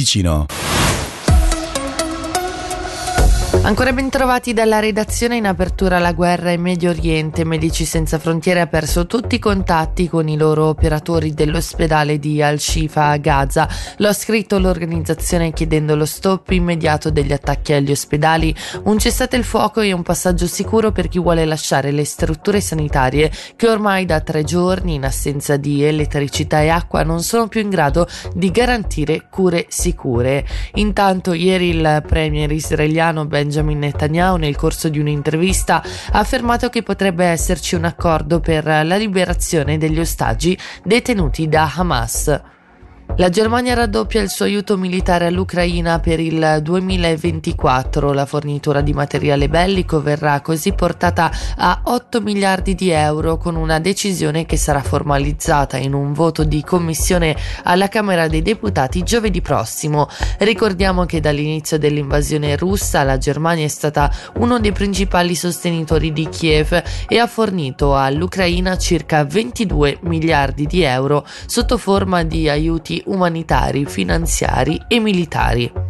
Ticino. Ancora ben trovati dalla redazione in apertura alla guerra in Medio Oriente. Medici Senza Frontiere ha perso tutti i contatti con i loro operatori dell'ospedale di Al-Shifa a Gaza. Lo ha scritto l'organizzazione chiedendo lo stop immediato degli attacchi agli ospedali, un cessate il fuoco e un passaggio sicuro per chi vuole lasciare le strutture sanitarie che ormai da tre giorni in assenza di elettricità e acqua non sono più in grado di garantire cure sicure. Intanto ieri il premier israeliano Benjamin Benjamin Netanyahu nel corso di un'intervista ha affermato che potrebbe esserci un accordo per la liberazione degli ostaggi detenuti da Hamas. La Germania raddoppia il suo aiuto militare all'Ucraina per il 2024. La fornitura di materiale bellico verrà così portata a 8 miliardi di euro con una decisione che sarà formalizzata in un voto di commissione alla Camera dei Deputati giovedì prossimo. Ricordiamo che dall'inizio dell'invasione russa la Germania è stata uno dei principali sostenitori di Kiev e ha fornito all'Ucraina circa 22 miliardi di euro sotto forma di aiuti umanitari, finanziari e militari.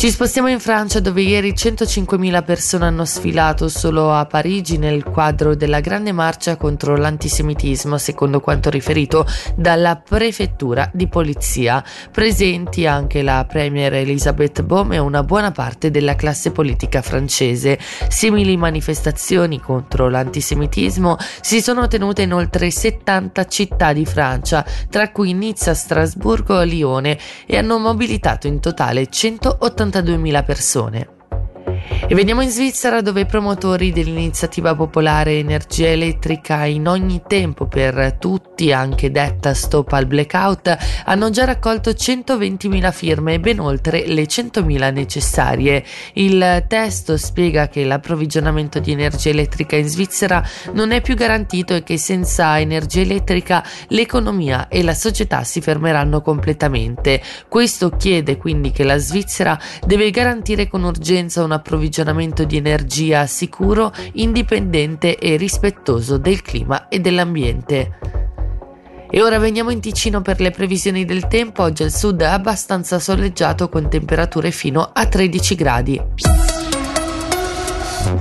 Ci spostiamo in Francia dove ieri 105.000 persone hanno sfilato solo a Parigi nel quadro della grande marcia contro l'antisemitismo, secondo quanto riferito dalla prefettura di polizia. Presenti anche la premier Elisabeth Baume e una buona parte della classe politica francese. Simili manifestazioni contro l'antisemitismo si sono tenute in oltre 70 città di Francia, tra cui Nizza, Strasburgo e Lione, e hanno mobilitato in totale 180 62.000 persone. E veniamo in Svizzera dove i promotori dell'iniziativa popolare energia elettrica in ogni tempo per tutti, anche detta Stop al Blackout, hanno già raccolto 120.000 firme, ben oltre le 100.000 necessarie. Il testo spiega che l'approvvigionamento di energia elettrica in Svizzera non è più garantito e che senza energia elettrica l'economia e la società si fermeranno completamente. Questo chiede quindi che la Svizzera deve garantire con urgenza un approvvigionamento approvvigionamento di energia sicuro, indipendente e rispettoso del clima e dell'ambiente. E ora veniamo in Ticino per le previsioni del tempo. Oggi al sud è abbastanza soleggiato con temperature fino a 13 gradi.